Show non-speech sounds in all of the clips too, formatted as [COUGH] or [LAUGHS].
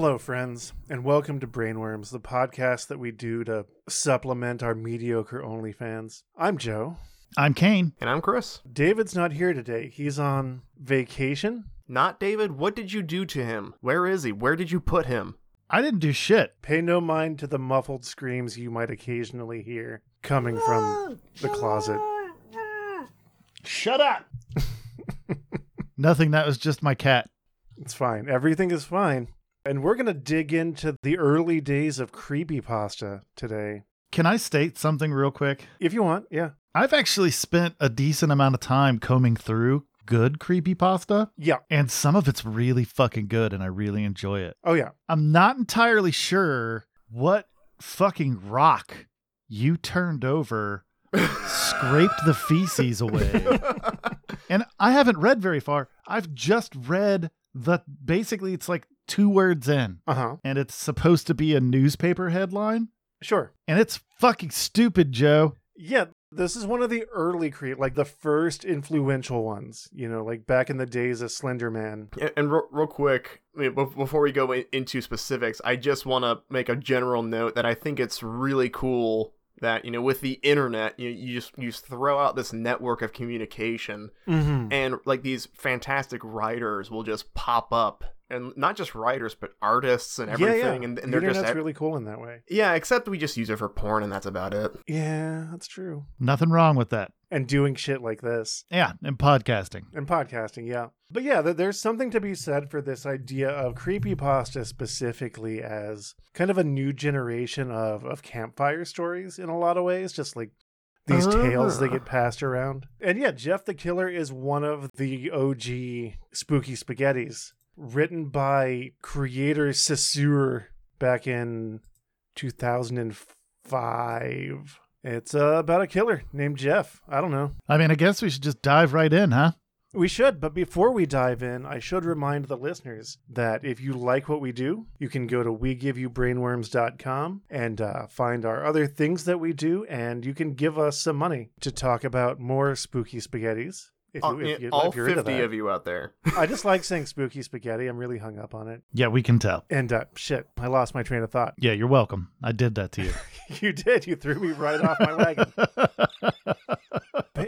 Hello, friends, and welcome to Brainworms, the podcast that we do to supplement our mediocre OnlyFans. I'm Joe. I'm Kane. And I'm Chris. David's not here today. He's on vacation. Not David. What did you do to him? Where is he? Where did you put him? I didn't do shit. Pay no mind to the muffled screams you might occasionally hear coming from the closet. Shut up. [LAUGHS] Nothing. That was just my cat. It's fine. Everything is fine. And we're going to dig into the early days of creepypasta today. Can I state something real quick? If you want, yeah. I've actually spent a decent amount of time combing through good creepypasta, Yeah. and some of it's really fucking good, and I really enjoy it. Oh, yeah. I'm not entirely sure what fucking rock you turned over scraped the feces away. [LAUGHS] and I haven't read very far. I've just read the basically it's like two words in Uh huh. and it's supposed to be a newspaper headline Sure. and it's fucking stupid, Joe. Yeah, this is one of the early create, like the first influential ones. You know, like back in the days of Slender Man. And, and real, real quick, I mean, before we go in, into specifics, I just want to make a general note that I think it's really cool that you know with the internet, you, you just you just throw out this network of communication, Mm-hmm. and like these fantastic writers will just pop up, and not just writers but artists and everything, yeah, yeah. and, and the they're just internet's ev- really cool in that way. yeah. Except we just use it for porn, and that's about it. Yeah, that's true. Nothing wrong with that. And doing shit like this Yeah, and podcasting. and podcasting, yeah. But yeah, th- there's something to be said for this idea of creepy pasta specifically as kind of a new generation of of campfire stories in a lot of ways, just like these ah. tales that get passed around. And yeah, Jeff the Killer is one of the OG spooky spaghettis, written by creator Sesseur back in 2005. It's uh, about a killer named Jeff. I don't know. I mean, I guess we should just dive right in, huh? We should, but before we dive in, I should remind the listeners that if you like what we do, you can go to wegiveyoubrainworms.com and uh, find our other things that we do, and you can give us some money to talk about more spooky spaghettis. If All, you, if you, all if you're into fifty that. of you out there. I just like saying spooky spaghetti. I'm really hung up on it. Yeah, we can tell. And uh, shit, I lost my train of thought. Yeah, you're welcome. I did that to you. [LAUGHS] You did. You threw me right off my wagon. [LAUGHS]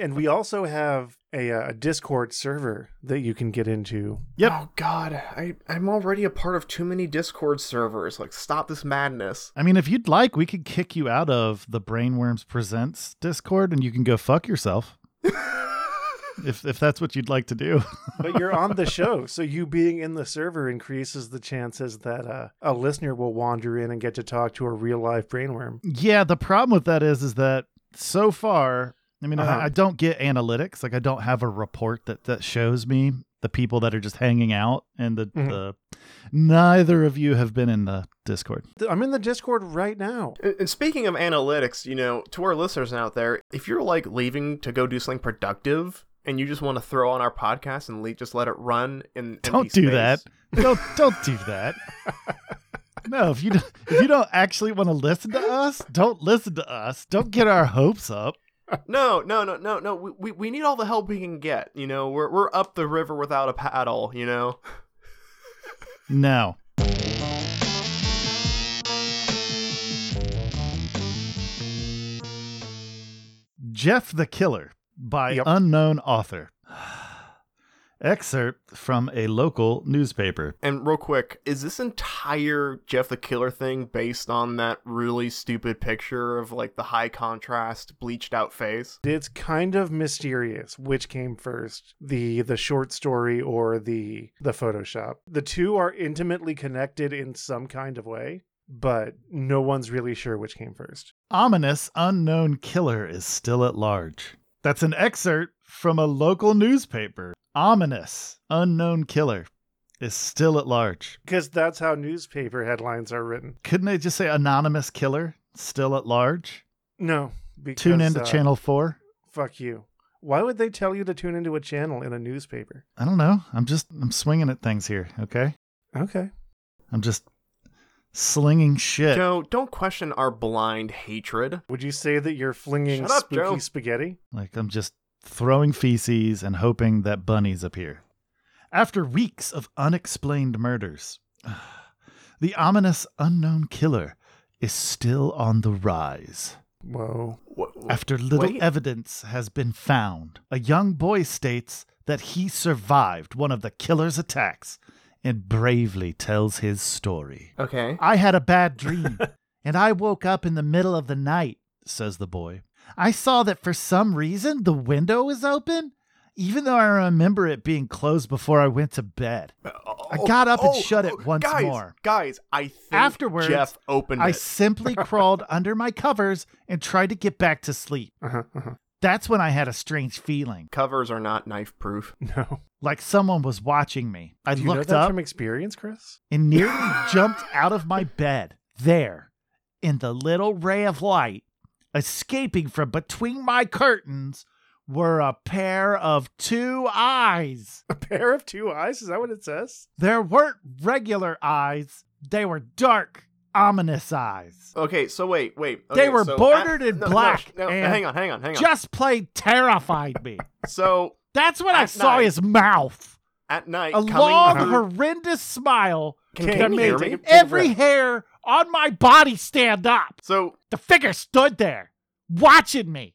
And we also have a, uh, a Discord server that you can get into. Yep. Oh God, I I'm already a part of too many Discord servers. Like, stop this madness. I mean, if you'd like, we could kick you out of the Brainworms Presents Discord and you can go fuck yourself. [LAUGHS] if if that's what you'd like to do. but you're on the [LAUGHS] show, so you being in the server increases the chances that uh, a listener will wander in and get to talk to a real live brainworm. yeah, the problem with that is is that so far, I mean, Uh-huh. I, I don't get analytics. Like I don't have a report that that shows me the people that are just hanging out and the Mhm. the neither of you have been in the Discord. I'm in the Discord right now. And and speaking of analytics, you know, to our listeners out there, if you're like leaving to go do something productive and you just want to throw on our podcast and le- just let it run in Don't do space- that. Don't don't do that. [LAUGHS] No, if you don't, if you don't actually want to listen to us, don't listen to us. Don't get our hopes up. No, no, no, no, no. We, we we need all the help we can get. You know, we're we're up the river without a paddle. You know. No. Jeff the Killer by Yep. unknown author. Excerpt from a local newspaper. And real quick, is this entire Jeff the Killer thing based on that really stupid picture of like the high contrast bleached out face? It's kind of mysterious which came first, the the short story or the the Photoshop. The two are intimately connected in some kind of way, but no one's really sure which came first. Ominous unknown killer is still at large. That's an excerpt from a local newspaper. Ominous unknown killer is still at large. Because that's how newspaper headlines are written. Couldn't they just say anonymous killer still at large? No, because Tune into uh, channel 4. Fuck you. Why would they tell you to tune into a channel in a newspaper? I don't know. I'm just I'm swinging at things here, okay? Okay. I'm just slinging shit. Joe, don't question our blind hatred. Would you say that you're flinging Shut up, spooky Joe. spaghetti? Like I'm just throwing feces and hoping that bunnies appear. After weeks of unexplained murders, [SIGHS] The ominous unknown killer is still on the rise. Whoa. What, After little Wait. evidence has been found, a young boy states that he survived one of the killer's attacks and bravely tells his story. okay. I had a bad dream, [LAUGHS] and I woke up in the middle of the night, says the boy. I saw that for some reason the window was open, even though I remember it being closed before I went to bed. I got up and shut it once Oh, guys, more. Guys, I think Afterwards, Jeff opened I it. simply [LAUGHS] crawled under my covers and tried to get back to sleep. Uh-huh, uh-huh. That's when I had a strange feeling, Covers are not knife proof. [LAUGHS] No. like someone was watching me. I Do you know looked that up from experience, Chris? and nearly [GASPS] jumped out of my bed. There, in the little ray of light, escaping from between my curtains, were a pair of two eyes. A pair of two eyes? Is that what it says? There weren't regular eyes, they were dark, ominous eyes. Okay, so wait, wait. They were so bordered in no, no, black No, and hang on, hang on, hang on. Just plain terrified me. [LAUGHS] So That's when I saw night. his mouth. at night, A long, horrendous smile Can, Okay, can hear me? Take a- take a every hair on my body stand up. So The figure stood there, watching me.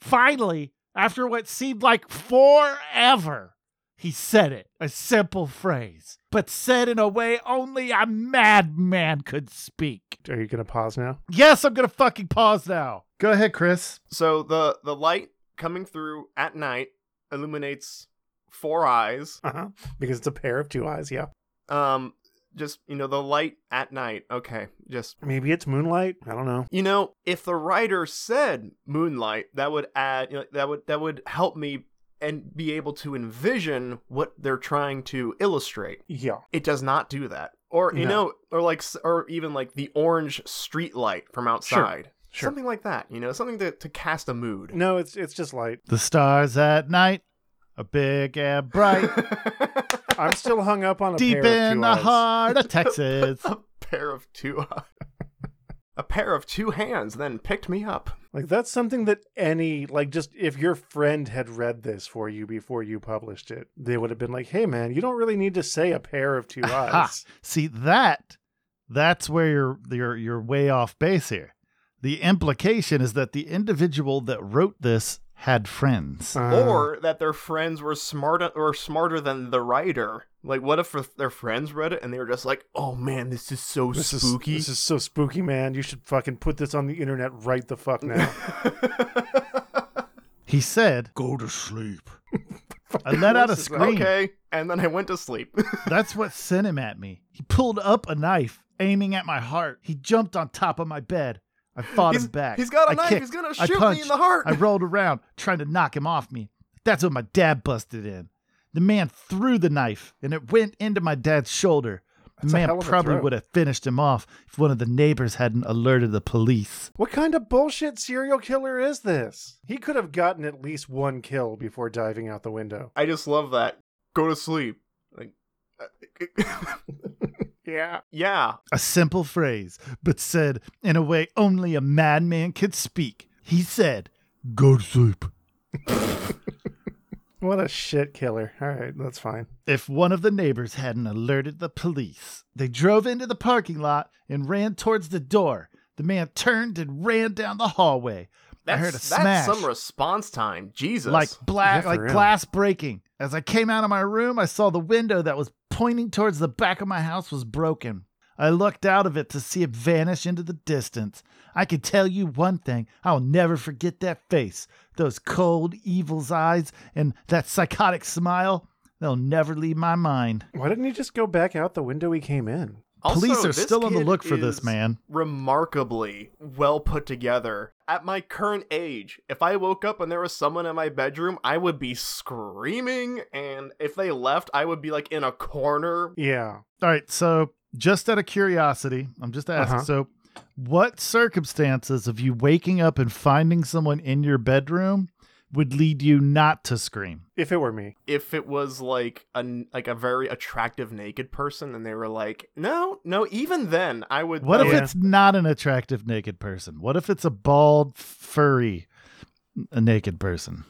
Finally, after what seemed like forever, he said it. A simple phrase, but said in a way only a madman could speak. Are you going to pause now? Yes, I'm gonna fucking pause now. Go ahead, Chris. so the the light coming through at night illuminates four eyes. Uh huh. Because it's a pair of two eyes, yeah. Um, just you know the light at night. Okay, just Maybe it's moonlight. I don't know. you know if the writer said moonlight, that would add you know, that would that would help me and be able to envision what they're trying to illustrate. Yeah. It does not do that. Or you No. know, or like, or even like the orange street light from outside, Sure. something like that. You know, something to, to cast a mood. No, it's it's just light. The stars at night are big and bright, [LAUGHS] I'm still hung up on a deep pair of in two the eyes. heart of [LAUGHS] Texas. a pair of two, a pair of two hands, then picked me up. Like that's something that any like just if your friend had read this for you before you published it, they would have been like, "Hey man, you don't really need to say a pair of two eyes." See that that's where you're you're you're way off base here. The implication is that the individual that wrote this had friends. Uh, or that their friends were smarter or smarter than the writer. Like, what if their friends read it and they were just like, "Oh man, this is so this is spooky." this is so spooky, man. You should fucking put this on the internet right the fuck now. [LAUGHS] He said, "Go to sleep." I let out a scream. okay, and then I went to sleep. [LAUGHS] That's what sent him at me. He pulled up a knife, aiming at my heart. He jumped on top of my bed. I fought he's, him back. he's got a I knife. kicked. He's gonna I shoot me in the heart. I rolled around trying to knock him off me. That's when my dad busted in. The man threw the knife and it went into my dad's shoulder. The That's man hell of a probably would have finished him off if one of the neighbors hadn't alerted the police. what kind of bullshit serial killer is this? He could have gotten at least one kill before diving out the window. I just love that. Go to sleep. Like, uh, [LAUGHS] Yeah. yeah. A simple phrase, but said in a way only a madman could speak. He said, Go to sleep. [LAUGHS] What a shit killer. All right, that's fine. If one of the neighbors hadn't alerted the police, they drove into the parking lot and ran towards the door. The man turned and ran down the hallway. That's, I heard a smash. that's some response time. Jesus. like black, Yeah, like real. glass breaking. As I came out of my room, I saw the window that was pointing towards the back of my house was broken. I looked out of it to see it vanish into the distance. I can tell you one thing I'll never forget that face, those cold, evil's eyes, and that psychotic smile. They'll never leave my mind. Why didn't he just go back out the window he came in? Also, Police are still on the look for this man. Remarkably well put together. At my current age, if I woke up and there was someone in my bedroom, I would be screaming, and if they left, I would be like in a corner. Yeah. All right, so just out of curiosity, I'm just asking. Uh-huh. So, what circumstances of you waking up and finding someone in your bedroom would lead you not to scream? If it were me. If it was like a like a very attractive naked person, and they were like, "No, no," even then, I would. What if Yeah. it's not an attractive naked person? What if it's a bald, furry, a naked person?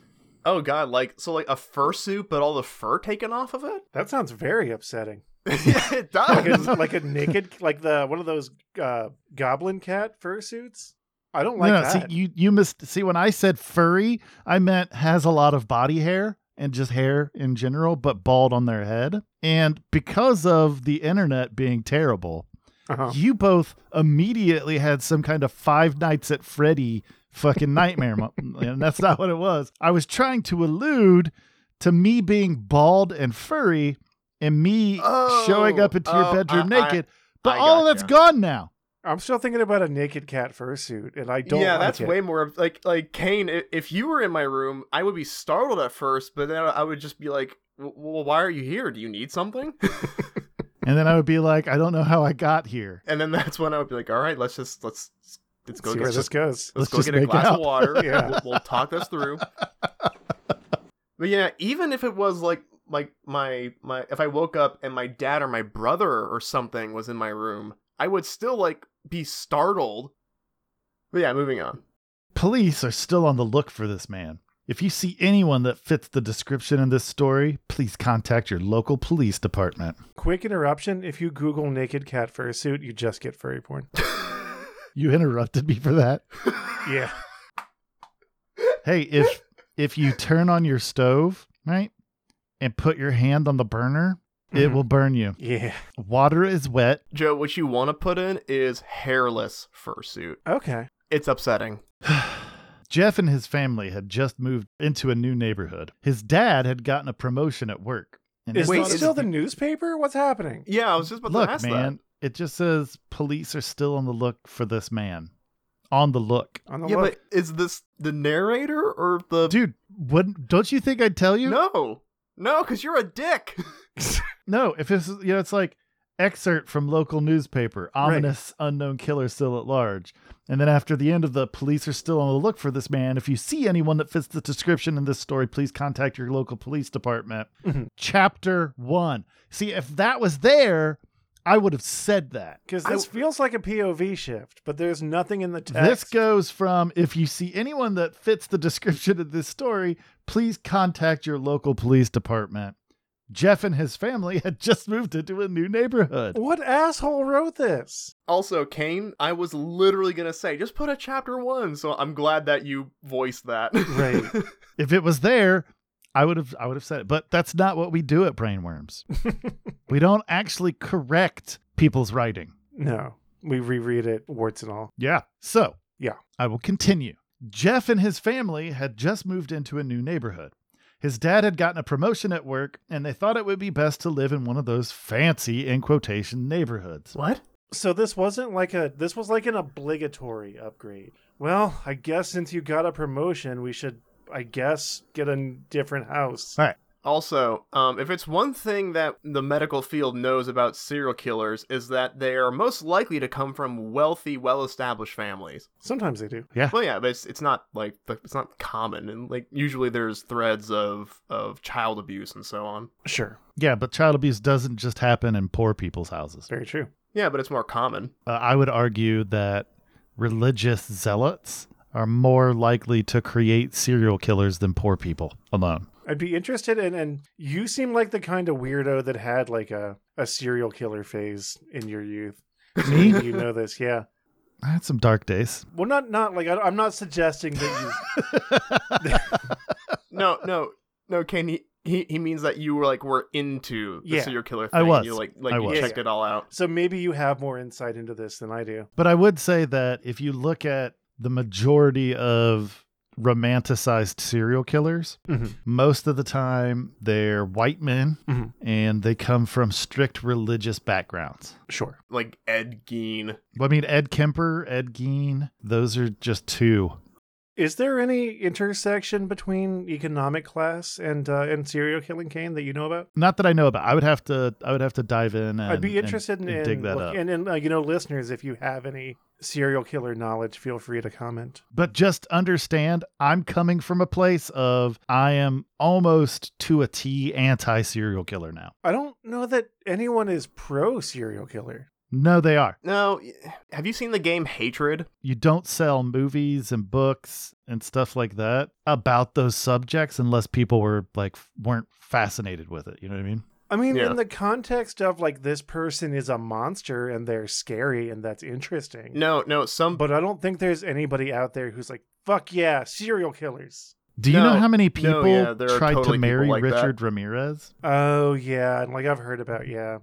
Oh god, like so, like a fursuit, but all the fur taken off of it. That sounds very upsetting. [LAUGHS] yeah, it like does. a, like a naked, like the one of those uh, goblin cat fursuits. I don't like no, no, that. see you you missed see when I said furry, I meant has a lot of body hair and just hair in general, but bald on their head. And because of the internet being terrible, Uh-huh. you both immediately had some kind of Five Nights at Freddy fucking nightmare, [LAUGHS] and that's not what it was. I was trying to allude to me being bald and furry, and me showing Oh, up into your oh, bedroom I- I- naked. But I all of that's gone now. I'm still thinking about a naked cat fursuit, and I don't. yeah, like that's it. way more of like like Kane. If you were in my room, I would be startled at first, but then I would just be like, "Well, why are you here? Do you need something?" [LAUGHS] And then I would be like, I don't know how I got here. and then that's when I would be like, "All right, let's just let's let's go See get where some this goes. Let's, Let's go just get a glass out. of water. [LAUGHS] Yeah. we'll, we'll talk this through. [LAUGHS] But yeah, even if it was like like my my if I woke up and my dad or my brother or something was in my room, I would still like be startled. But yeah, moving on. Police are still on the look for this man. If you see anyone that fits the description in this story, please contact your local police department. Quick interruption: If you Google naked cat fursuit, you just get furry porn. [LAUGHS] You interrupted me for that. Yeah. [LAUGHS] Hey, if if you turn on your stove, right, and put your hand on the burner, it Mhm. will burn you. Yeah. Water is wet. Joe, what you want to put in is hairless fursuit. Okay. It's upsetting. [SIGHS] Jeff and his family had just moved into a new neighborhood. His dad had gotten a promotion at work. And Is they Wait, this thought is- still the newspaper? What's happening? Yeah, I was just about look, to ask man, it just says police are still on the look for this man. On the look. On the that. Yeah, look. but is this the narrator or the Dude, wouldn't don't you think I'd tell you? No, no, because you're a dick. [LAUGHS] [LAUGHS] No, if it's you know, it's like excerpt from local newspaper, ominous unknown killer still at large. And then after the end of the police are still on the look for this man. If you see anyone that fits the description in this story, please contact your local police department. Mhm. Chapter one. See, if that was there, I would have said that. Because I- this feels like a POV shift, but there's nothing in the text. This goes from if you see anyone that fits the description of this story, please contact your local police department. Jeff and his family had just moved into a new neighborhood. What asshole wrote this? Also, Kane, I was literally gonna say just put a chapter one, so I'm glad that you voiced that. Right. [LAUGHS] If it was there, I would have I would have said it. But that's not what we do at Brainworms. [LAUGHS] we don't actually correct people's writing. No, we reread it, warts and all. Yeah. So, Yeah. I will continue. Jeff and his family had just moved into a new neighborhood. His dad had gotten a promotion at work, and they thought it would be best to live in one of those fancy, in quotation, neighborhoods. what? So this wasn't like a this was like an obligatory upgrade. Well, I guess since you got a promotion, we should I guess get a different house. Right. Also, um, if it's one thing that the medical field knows about serial killers is that they are most likely to come from wealthy, well-established families. Sometimes they do. Yeah. Well, yeah, but it's, it's not like it's not common, and like usually there's threads of of child abuse and so on. Sure. Yeah, but child abuse doesn't just happen in poor people's houses. Very true. Yeah, but it's more common. Uh, I would argue that religious zealots are more likely to create serial killers than poor people alone. I'd be interested in and you seem like the kind of weirdo that had like a, a serial killer phase in your youth. [LAUGHS] Me? You know this, yeah. I had some dark days. Well, not not like I, I'm not suggesting that you. [LAUGHS] No, no, no, Kane. He, he he means that you were like were into the Yeah. serial killer thing. I was. You like like I you was. checked it all out. So maybe you have more insight into this than I do. But I would say that if you look at the majority of romanticized serial killers, Mhm. most of the time they're white men Mhm. and they come from strict religious backgrounds. Sure. Like Ed Gein. Well, I mean, Ed Kemper, Ed Gein, those are just two. Is there any intersection between economic class and uh, and serial killing Kane that you know about? Not that I know about. I would have to. I would have to dive in. And, I'd be and- interested in, and in dig that look- up. And, and uh, you know, listeners, if you have any serial killer knowledge, feel free to comment. But just understand, I'm coming from a place of I am almost to a T anti serial killer now. I don't know that anyone is pro serial killer. No, they are. No, have you seen the game Hatred? You don't sell movies and books and stuff like that about those subjects unless people were like weren't fascinated with it. You know what I mean? I mean, Yeah. in the context of like this person is a monster and they're scary and that's interesting. No, no, some But I don't think there's anybody out there who's like, fuck yeah, serial killers. Do you No, know how many no, people yeah, tried totally to marry like that. Richard Ramirez? Oh yeah, and like I've heard about yeah.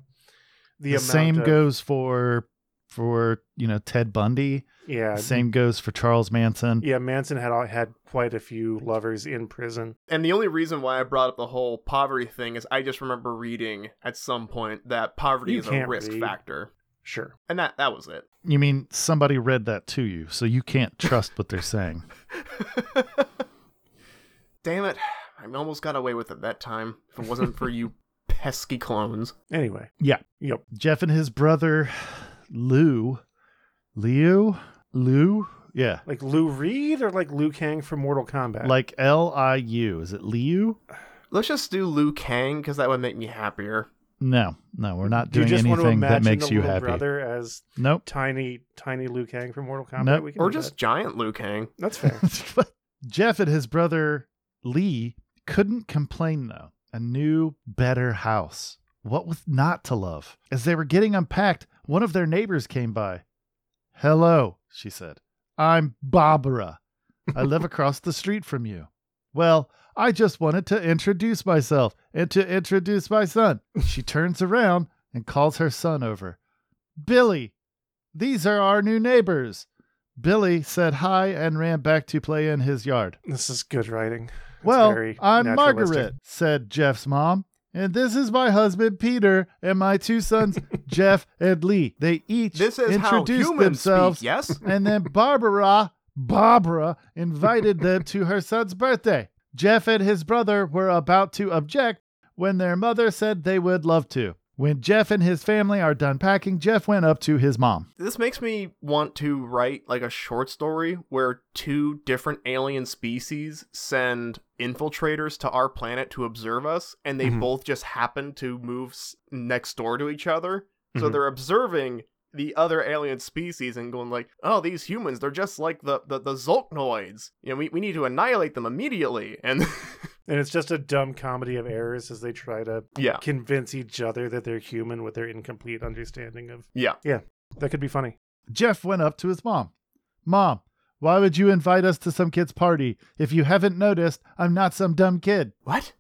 The, The, same of- goes for for you know Ted Bundy. Yeah. Same goes for Charles Manson. Yeah, Manson had had quite a few lovers in prison. And the only reason why I brought up the whole poverty thing is I just remember reading at some point that poverty You is a risk read. factor. Sure. And that that was it. You mean somebody read that to you, so you can't [LAUGHS] trust what they're saying? [LAUGHS] Damn it. I almost got away with it that time. If it wasn't for you [LAUGHS] pesky clones. Anyway. Yeah. Yep. Jeff and his brother Lou, Leo, Lou, yeah, Like Lou Reed or like Liu Kang from Mortal Kombat? like L I U. Is it Liu? Let's just do Liu Kang because that would make me happier. No, no, we're not Do you doing just want to anything that makes the you happy. brother as Nope. tiny, tiny Liu Kang from Mortal Kombat? Nope. We can Or just that. giant Liu Kang. That's fair. [LAUGHS] Jeff and his brother Lee couldn't complain though. A new, better house. What was not to love? As they were getting unpacked, one of their neighbors came by. Hello, she said. I'm Barbara. I live across the street from you. Well, I just wanted to introduce myself and to introduce my son. She turns around and calls her son over. Billy, these are our new neighbors. Billy said hi and ran back to play in his yard. this is good writing. It's well, I'm. Margaret, said Jeff's mom. And this is my husband Peter and my two sons, [LAUGHS] Jeff and Lee. They each This is introduced themselves speak, yes? [LAUGHS] and then Barbara, Barbara, invited them to her son's birthday. Jeff and his brother were about to object when their mother said they would love to. When Jeff and his family are done packing, Jeff went up to his mom. This makes me want to write like a short story where two different alien species send infiltrators to our planet to observe us, and they Mhm. both just happen to move next door to each other. So Mhm. they're observing the other alien species and going like, "Oh, these humans, they're just like the the, the Zolknoids. You know, we, we need to annihilate them immediately." And [LAUGHS] And it's just a dumb comedy of errors as they try to yeah, convince each other that they're human with their incomplete understanding of. yeah. Yeah that could be funny. Jeff went up to his mom. Mom, why would you invite us to some kid's party? If you haven't noticed, I'm not some dumb kid, What?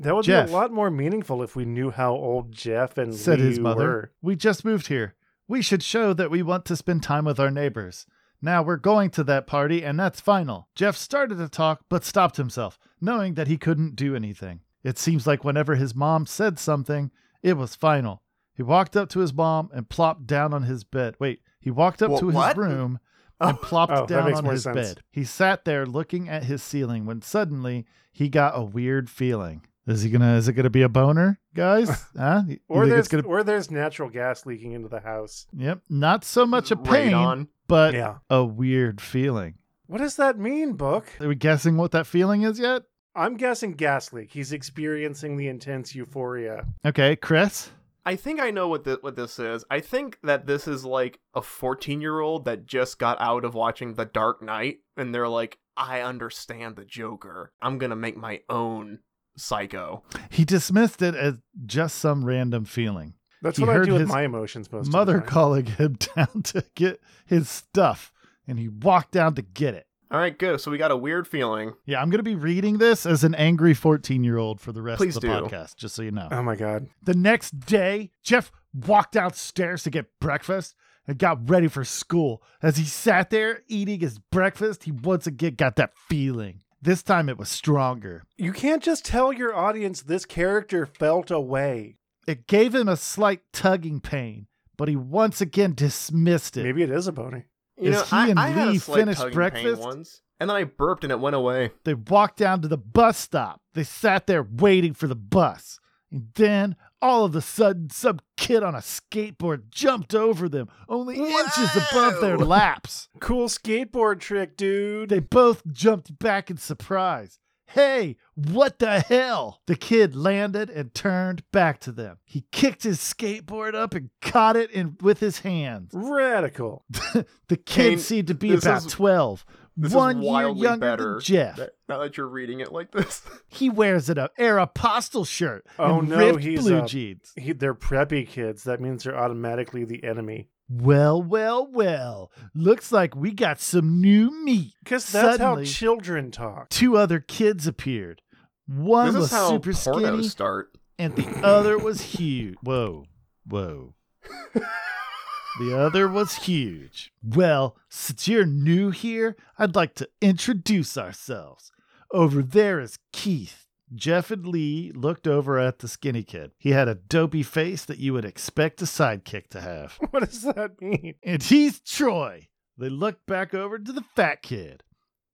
That would Jeff. be a lot more meaningful if we knew how old Jeff and said his mother. were. We just moved here. We should show that we want to spend time with our neighbors. Now we're going to that party, and that's final. Jeff started to talk, but stopped himself, knowing that he couldn't do anything. It seems like whenever his mom said something, it was final. He walked up to his mom and plopped down on his bed. Wait, he walked up Wha- to his room [LAUGHS] and plopped Oh, that down makes on more his sense. bed. He sat there looking at his ceiling when suddenly he got a weird feeling. Is he gonna? Is it gonna be a boner, guys? [LAUGHS] Huh? You Or there's gonna? or there's natural gas leaking into the house. Yep. Not so much a pain, Radon. but Yeah. a weird feeling. What does that mean, Book? Are we guessing what that feeling is yet? I'm guessing gas leak. He's experiencing the intense euphoria. Okay, Chris. I think I know what this, what this is. I think that this is like a 14 year old that just got out of watching The Dark Knight, and they're like, I understand the Joker. I'm gonna make my own Psycho. He dismissed it as just some random feeling. That's He what I do with my emotions most Mother of the time. calling [LAUGHS] him down to get his stuff, and he walked down to get it. All right, good. So we got a weird feeling. Yeah, I'm going to be reading this as an angry 14 year old for the rest Please of the do. podcast, just so you know. Oh my god. The next day, Jeff walked downstairs to get breakfast and got ready for school. As he sat there eating his breakfast, he once again got that feeling. This time it was stronger. You can't just tell your audience this character felt away. It gave him a slight tugging pain, but he once again dismissed it. Maybe it is a pony. You As know, he I, and I had Lee a slight finished tugging breakfast- pain once, and then I burped and it went away. They walked down to the bus stop. They sat there waiting for the bus. And then, all of a sudden, some kid on a skateboard jumped over them, only inches above their laps. [LAUGHS] Cool skateboard trick, dude. They both jumped back in surprise. Hey, what the hell? The kid landed and turned back to them. He kicked his skateboard up and caught it in with his hands. Radical. [LAUGHS] The kid Kane, seemed to be about is- 12, This one is year younger better. than Jeff. that- now that you're reading it like this. [LAUGHS] He wears an Aeropostale shirt Oh, and no, ripped he's, blue uh, jeans. He, they're preppy kids. That means they're automatically the enemy. Well, well, well. Looks like we got some new meat. Because that's Suddenly- how children talk. Two other kids appeared. One this was is how super skinny, start. and the other was huge. Whoa, whoa. [LAUGHS] the other was huge. Well, since you're new here, I'd like to introduce ourselves. Over there is Keith. Jeff and Lee looked over at the skinny kid. He had a dopey face that you would expect a sidekick to have. [LAUGHS] What does that mean? And he's Troy. They looked back over to the fat kid.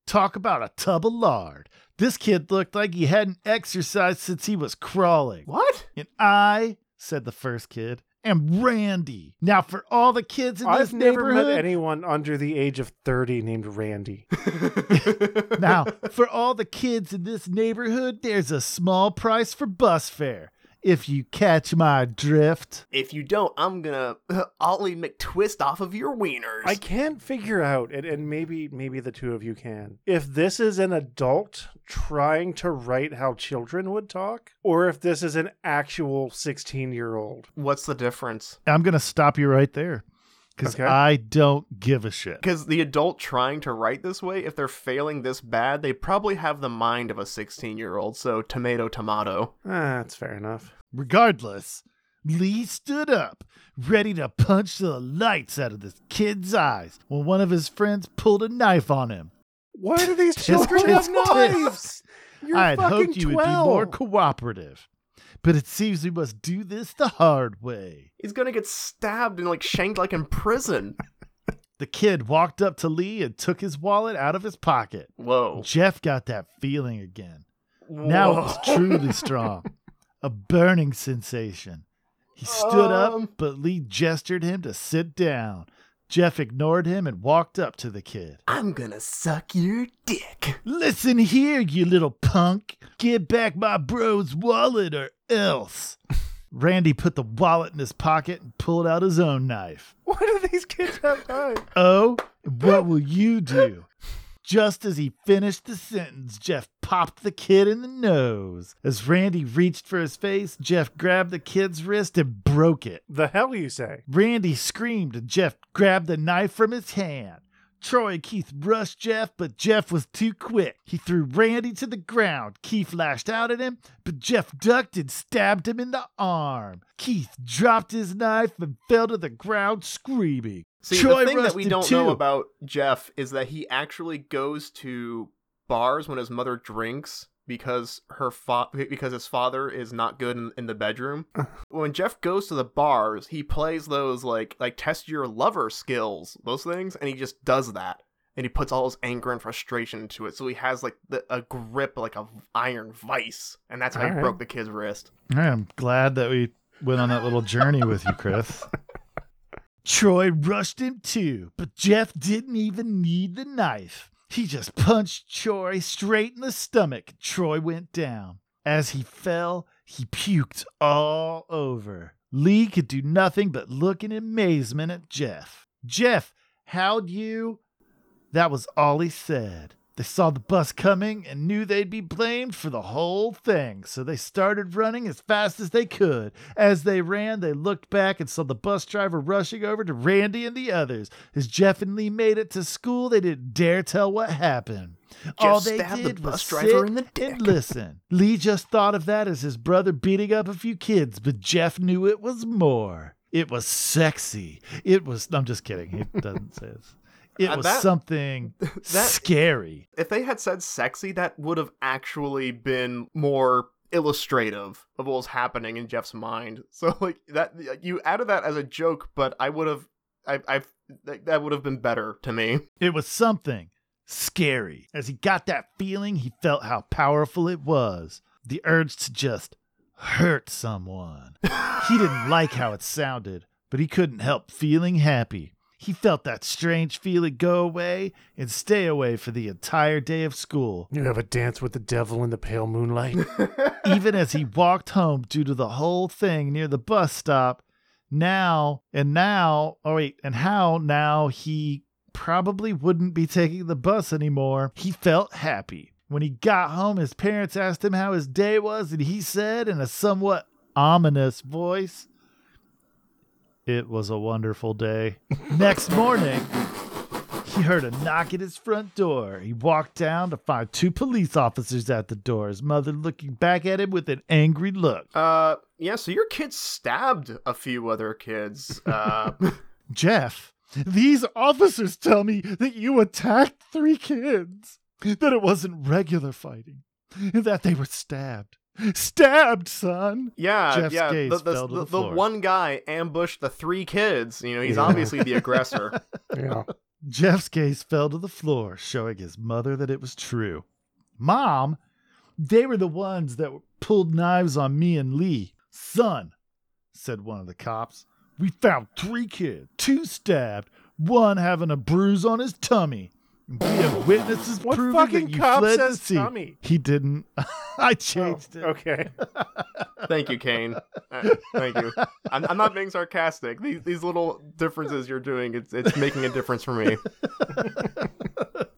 Talk about a tub of lard. This kid looked like he hadn't exercised since he was crawling. What? And I, said the first kid, am Randy. Now, for all the kids in this I've never met anyone under the age of 30 named Randy. [LAUGHS] now, for all the kids in this neighborhood, there's a small price for bus fare. If you catch my drift. if you don't, I'm gonna [LAUGHS] Ollie McTwist off of your wieners. I can't figure out, and, and maybe maybe the two of you can, if this is an adult trying to write how children would talk, or if this is an actual 16 year old. What's the difference? I'm going to stop you right there because Okay. I don't give a shit. Because the adult trying to write this way, if they're failing this bad, they probably have the mind of a 16 year old. So tomato, tomato. Ah, that's fair enough. Regardless, Lee stood up, ready to punch the lights out of this kid's eyes when one of his friends pulled a knife on him. Why do these [LAUGHS] children have knives? You're I had hoped you 12. would be more cooperative. But it seems we must do this the hard way. He's gonna get stabbed and like shanked like in prison. [LAUGHS] The kid walked up to Lee and took his wallet out of his pocket. Whoa. Jeff got that feeling again. Now it was truly [LAUGHS] strong. A burning sensation. He stood Um. up, but Lee gestured him to sit down. Jeff ignored him and walked up to the kid. I'm gonna suck your dick. Listen here, you little punk. Give back my bro's wallet or else. Randy put the wallet in his pocket and pulled out his own knife. [LAUGHS] Why do these kids have knives? Oh, what will you do? Just as he finished the sentence, Jeff popped the kid in the nose. As Randy reached for his face, Jeff grabbed the kid's wrist and broke it. The hell you say? Randy screamed and Jeff grabbed the knife from his hand. Troy and Keith rushed Jeff, but Jeff was too quick. He threw Randy to the ground. Keith lashed out at him, but Jeff ducked and stabbed him in the arm. Keith dropped his knife and fell to the ground screaming. See, Troy the thing that we don't too. know about Jeff is that he actually goes to bars when his mother drinks because her fa- because his father is not good in, in the bedroom. when Jeff goes to the bars, he plays those like like test your lover skills, those things, and he just does that. And he puts all his anger and frustration into it, so he has like the, a grip like a iron vice, and that's how he broke the kid's wrist. I'm glad that we went on that little journey with you, Chris. [LAUGHS] Troy rushed him too, but Jeff didn't even need the knife. He just punched Troy straight in the stomach. Troy went down. As he fell, he puked all over. Lee could do nothing but look in amazement at Jeff. Jeff, how'd you? That was all he said. They saw the bus coming and knew they'd be blamed for the whole thing, so they started running as fast as they could. As they ran, they looked back and saw the bus driver rushing over to Randy and the others. As Jeff and Lee made it to school, they didn't dare tell what happened. All they the did bus was driver sit in the dick. and listen. Lee just thought of that as his brother beating up a few kids, but Jeff knew it was more. It was sexy. It was. I'm just kidding. He doesn't say it. It Uh, was that- something [LAUGHS] that- scary. if they had said sexy, that would have actually been more illustrative of what was happening in Jeff's mind. [LAUGHS] So like that you added that as a joke, but I would have I that that would have been better to me. It was something scary. As he got that feeling, he felt how powerful it was. The urge to just hurt someone. [LAUGHS] He didn't like how it sounded, but he couldn't help feeling happy. He felt that strange feeling go away and stay away for the entire day of school. You have a dance with the devil in the pale moonlight. [LAUGHS] even as he walked home due to the whole thing near the bus stop. Now and now, oh wait, and how now he probably wouldn't be taking the bus anymore. He felt happy. When he got home, his parents asked him how his day was, and he said in a somewhat ominous voice, It was a wonderful day. Next morning, he heard a knock at his front door. He walked down to find two police officers at the door, his mother looking back at him with an angry look. Uh, yeah. So your kid stabbed a few other kids. Uh, [LAUGHS] [LAUGHS] Jeff, these officers tell me that you attacked three kids, that it wasn't regular fighting, that they were stabbed. [LAUGHS] Stabbed, son. yeah, Jeff's yeah. gaze The, the, the, the one guy ambushed the three kids. You know, he's Yeah. obviously the [LAUGHS] aggressor. Yeah. Jeff's gaze fell to the floor, showing his mother that it was true. Mom, they were the ones that pulled knives on me and Lee. Son, said one of the cops, we found three kids, two stabbed, one having a bruise on his tummy. We have witnesses What proving fucking that you cop fled says the scene. tummy? He didn't. [LAUGHS] I changed Oh, it. Okay. [LAUGHS] Thank you, Kane. Uh, thank you. I'm, I'm not being sarcastic. These these little differences you're doing, it's it's making a difference for me. [LAUGHS]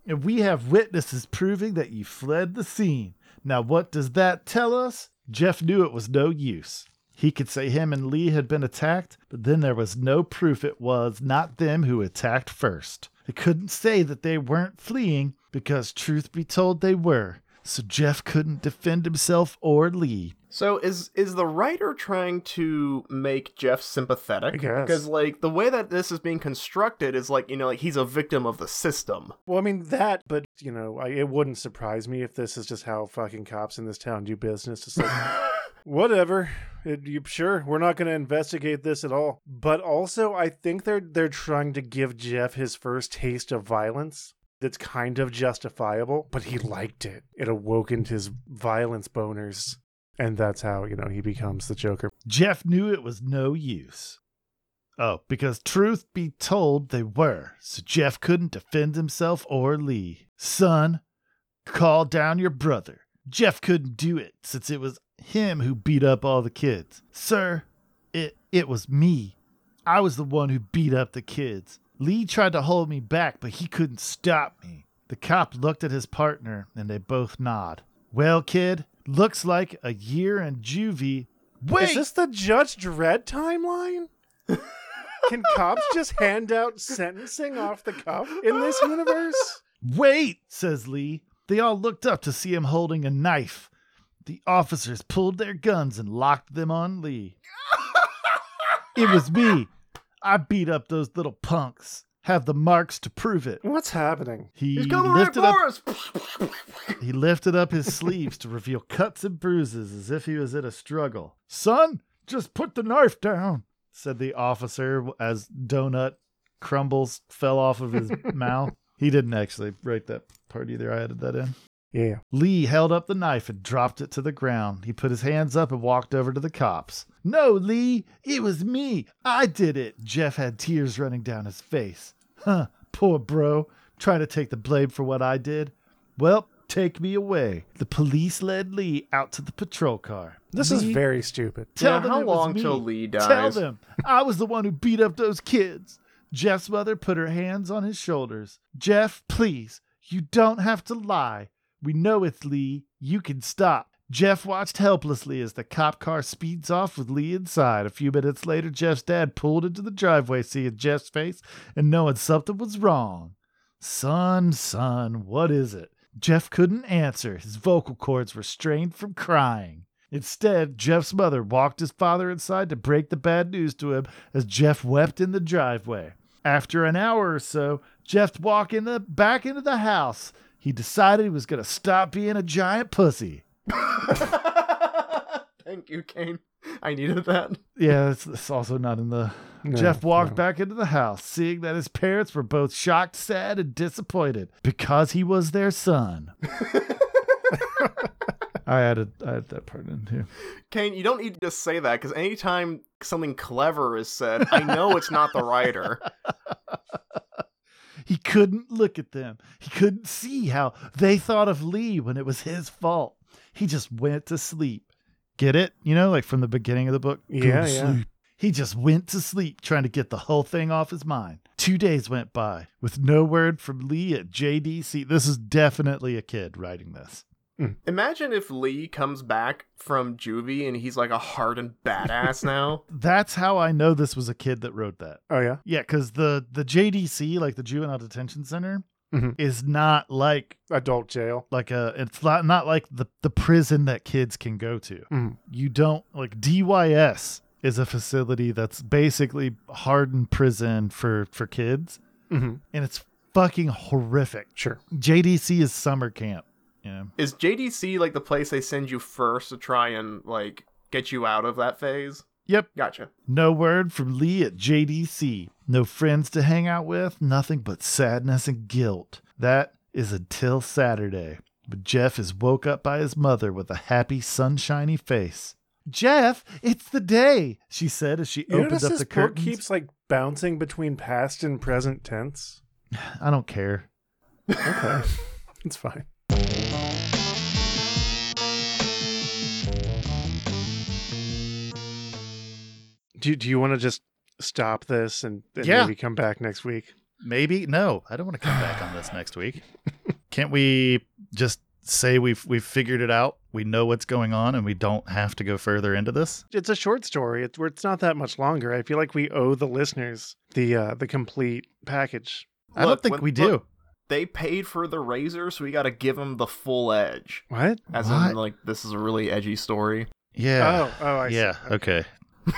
And we have witnesses proving that you fled the scene. Now, what does that tell us? Jeff knew it was no use. He could say him and Lee had been attacked, but then there was no proof it was not them who attacked first. They couldn't say that they weren't fleeing because, truth be told, they were. So Jeff couldn't defend himself or Lee. So is is the writer trying to make Jeff sympathetic? Because like the way that this is being constructed is like you know like he's a victim of the system. Well, I mean that, but you know, I, it wouldn't surprise me if this is just how fucking cops in this town do business. It's like, [LAUGHS] whatever. You, sure, we're not going to investigate this at all. But also, I think they're they're trying to give Jeff his first taste of violence. That's kind of justifiable, but he liked it. It awokened his violence boners, and that's how you know he becomes the Joker. Jeff knew it was no use. Oh, because truth be told, they were, so Jeff couldn't defend himself or Lee. Son, call down your brother. Jeff couldn't do it since it was him who beat up all the kids. Sir, it it was me. I was the one who beat up the kids. Lee tried to hold me back, but he couldn't stop me. The cop looked at his partner and they both nod. Well, kid, looks like a year in juvie. Wait! Is this the Judge Dredd timeline? [LAUGHS] Can cops just hand out sentencing off the cuff in this universe? Wait, says Lee. They all looked up to see him holding a knife. The officers pulled their guns and locked them on Lee. it was me. I beat up those little punks. Have the marks to prove it. What's happening? He He's coming right lifted up for us. he lifted up his sleeves to reveal cuts and bruises as if he was in a struggle. Son, just put the knife down, said the officer as Donut crumbles fell off of his [LAUGHS] mouth. He didn't actually write that part either. I added that in. Yeah. Lee held up the knife and dropped it to the ground. He put his hands up and walked over to the cops. No, Lee, it was me. I did it. Jeff had tears running down his face. Huh, poor bro, trying to take the blame for what I did. Well, take me away. The police led Lee out to the patrol car. This is very stupid. Tell Yeah, them how it was long me. till Lee dies? Tell them I was the one who beat up those kids. Jeff's mother put her hands on his shoulders. Jeff, please, you don't have to lie. We know it's Lee. You can stop. Jeff watched helplessly as the cop car speeds off with Lee inside. A few minutes later, Jeff's dad pulled into the driveway, seeing Jeff's face and knowing something was wrong. Son, son, what is it? Jeff couldn't answer. His vocal cords were strained from crying. Instead, Jeff's mother walked his father inside to break the bad news to him as Jeff wept in the driveway. After an hour or so, Jeff walked in the back into the house. He decided he was going to stop being a giant pussy. [LAUGHS] Thank you, Kane. I needed that. Yeah, it's, it's also not in the. No, Jeff walked no. back into the house, seeing that his parents were both shocked, sad, and disappointed because he was their son. [LAUGHS] I added, I added that part in too. Kane, you don't need to just say that because anytime something clever is said, I know it's not the writer. [LAUGHS] He couldn't look at them. He couldn't see how they thought of Lee when it was his fault. He just went to sleep. Get it? You know, like from the beginning of the book. Yeah, yeah. sleep. He just went to sleep trying to get the whole thing off his mind. Two days went by with no word from Lee at JDC. This is definitely a kid writing this. Imagine if Lee comes back from juvie and he's like a hardened badass [LAUGHS] now. That's how I know this was a kid that wrote that. Oh yeah. Yeah, because the the JDC, like the Juvenile Detention Center, Mhm. is not like Adult jail. like a. It's not not like the the prison that kids can go to. Mhm. You don't like DYS is a facility that's basically hardened prison for for kids, hmm and it's fucking horrific. Sure. JDC is summer camp. You know? Is JDC like the place they send you first to try and like get you out of that phase? Yep. Gotcha. No word from Lee at JDC. No friends to hang out with. Nothing but sadness and guilt. That is until Saturday. But Jeff is woke up by his mother with a happy, sunshiny face. Jeff, it's the day, she said as she You opened notice up this the book curtains. keeps like bouncing between past and present tense. [SIGHS] I don't care. Okay, [LAUGHS] it's fine. Do you, do you want to just stop this and, and Yeah. maybe come back next week? Maybe no. I don't want to come back on this next week. [LAUGHS] Can't we just say we've we've figured it out? We know what's going on, and we don't have to go further into this. It's a short story. It's it's not that much longer. I feel like we owe the listeners the uh, the complete package. I don't think when- we do. look, They paid for the razor, so we got to give them the full edge. What? As What? in, like, this is a really edgy story. yeah. Oh, oh, I see. yeah. Okay.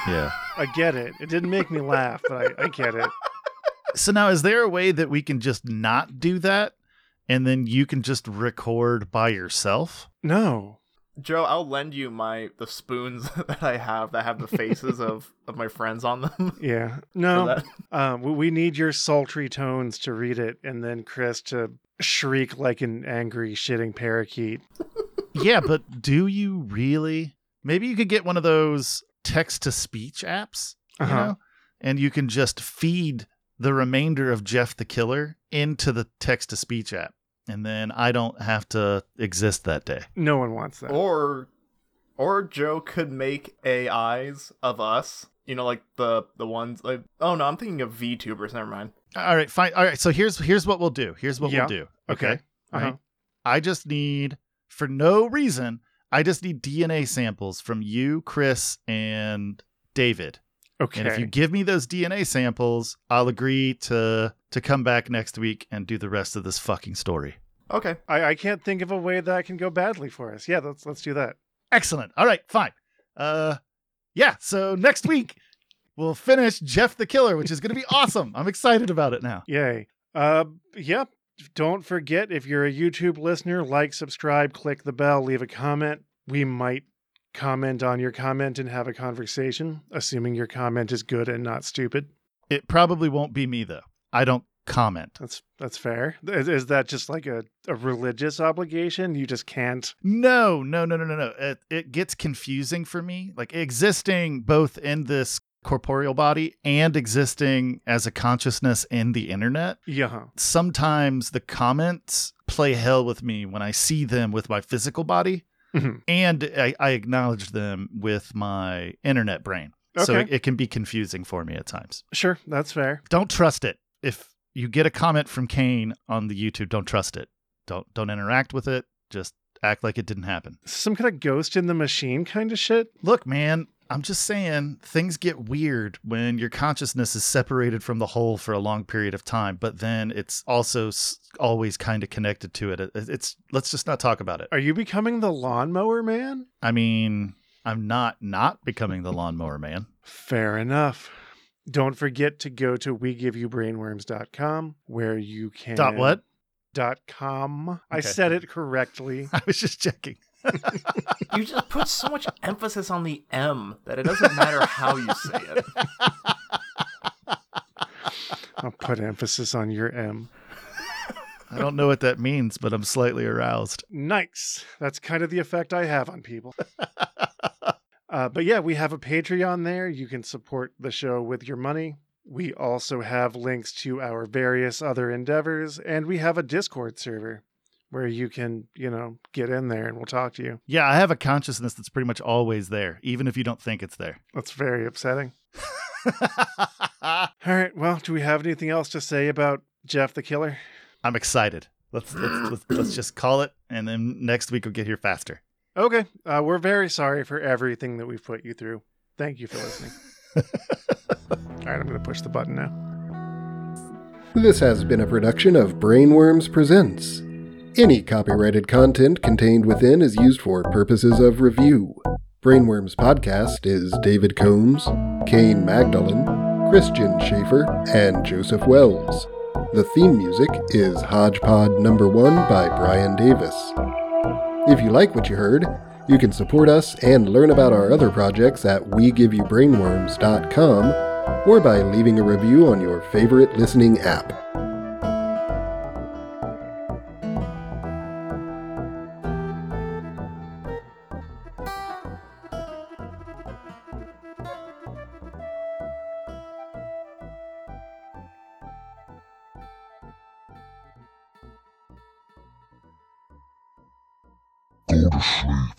Yeah. [LAUGHS] I get it. It didn't make me laugh, but I, I get it. [LAUGHS] So now, is there a way that we can just not do that, and then you can just record by yourself? No. Joe, I'll lend you my the spoons [LAUGHS] that I have that have the faces of [LAUGHS] of my friends on them. [LAUGHS] Yeah. No. Um, we, we need your sultry tones to read it, and then Chris to shriek like an angry shitting parakeet. yeah, but do you really? Maybe you could get one of those text to speech apps, you Uh-huh. know, and you can just feed the remainder of Jeff the Killer into the text to speech app, and then I don't have to exist that day. No one wants that. Or or Joe could make AIs of us. You know, like the the ones like oh no, I'm thinking of VTubers, never mind. All right, fine. All right, so here's here's what we'll do. Here's what Yeah. we'll do. Okay. Okay. Uh-huh. Right? I just need for no reason, I just need DNA samples from you, Chris, and David. Okay. And if you give me those DNA samples, I'll agree to to come back next week and do the rest of this fucking story. Okay. I, I can't think of a way that can go badly for us. Yeah, let's let's do that. Excellent. All right, fine. Uh yeah, so next week [LAUGHS] we'll finish Jeff the Killer, which is going to be awesome. I'm excited about it now. Yay. Uh, yep. Don't forget if you're a YouTube listener, like, subscribe, click the bell, leave a comment. We might comment on your comment and have a conversation, assuming your comment is good and not stupid. It probably won't be me though. I don't comment. That's that's fair. Is, is that just like a, a religious obligation? You just can't. No, no, no, no, no, no. It, it gets confusing for me. Like existing both in this corporeal body and existing as a consciousness in the internet. Yeah. Sometimes the comments play hell with me when I see them with my physical body Mhm. and I, I acknowledge them with my internet brain. So it, it can be confusing for me at times. Sure, that's fair. Don't trust it. If you get a comment from Kane on the YouTube, don't trust it. Don't don't interact with it. Just act like it didn't happen. Some kind of ghost in the machine kind of shit. Look, man, I'm just saying things get weird when your consciousness is separated from the whole for a long period of time, but then it's also always kind of connected to it. It- It's let's just not talk about it. Are you becoming the lawnmower man? I mean, I'm not not becoming the lawnmower man. Fair enough. Don't forget to go to wegiveYouBrainworms.com where you can Dot what? Dot com. I said it correctly. [LAUGHS] I was just checking. You just put so much emphasis on the M that it doesn't matter how you say it. I'll put emphasis on your M. I don't know what that means, but I'm slightly aroused. Nice. That's kind of the effect I have on people. Uh, but yeah, we have a Patreon there. You can support the show with your money. We also have links to our various other endeavors, and we have a Discord server where you can, you know, get in there and we'll talk to you. Yeah, I have a consciousness that's pretty much always there, even if you don't think it's there. That's very upsetting. [LAUGHS] All right. Well, do we have anything else to say about Jeff the Killer? I'm excited. Let's let's, let's [CLEARS THROAT] let's just call it, and then next week we'll get here faster. Okay. Uh, we're very sorry for everything that we've put you through. Thank you for listening. [LAUGHS] All right, I'm going to push the button now. This has been a production of Brainworms Presents. Any copyrighted content contained within is used for purposes of review. Brainworms Podcast is David Combs, Kane Magdalen, Christian Schaefer, and Joseph Wells. The theme music is Hodgepod Number 1 by Brian Davis. If you like what you heard, you can support us and learn about our other projects at WeGiveYouBrainworms.com or by leaving a review on your favorite listening app. Sleep.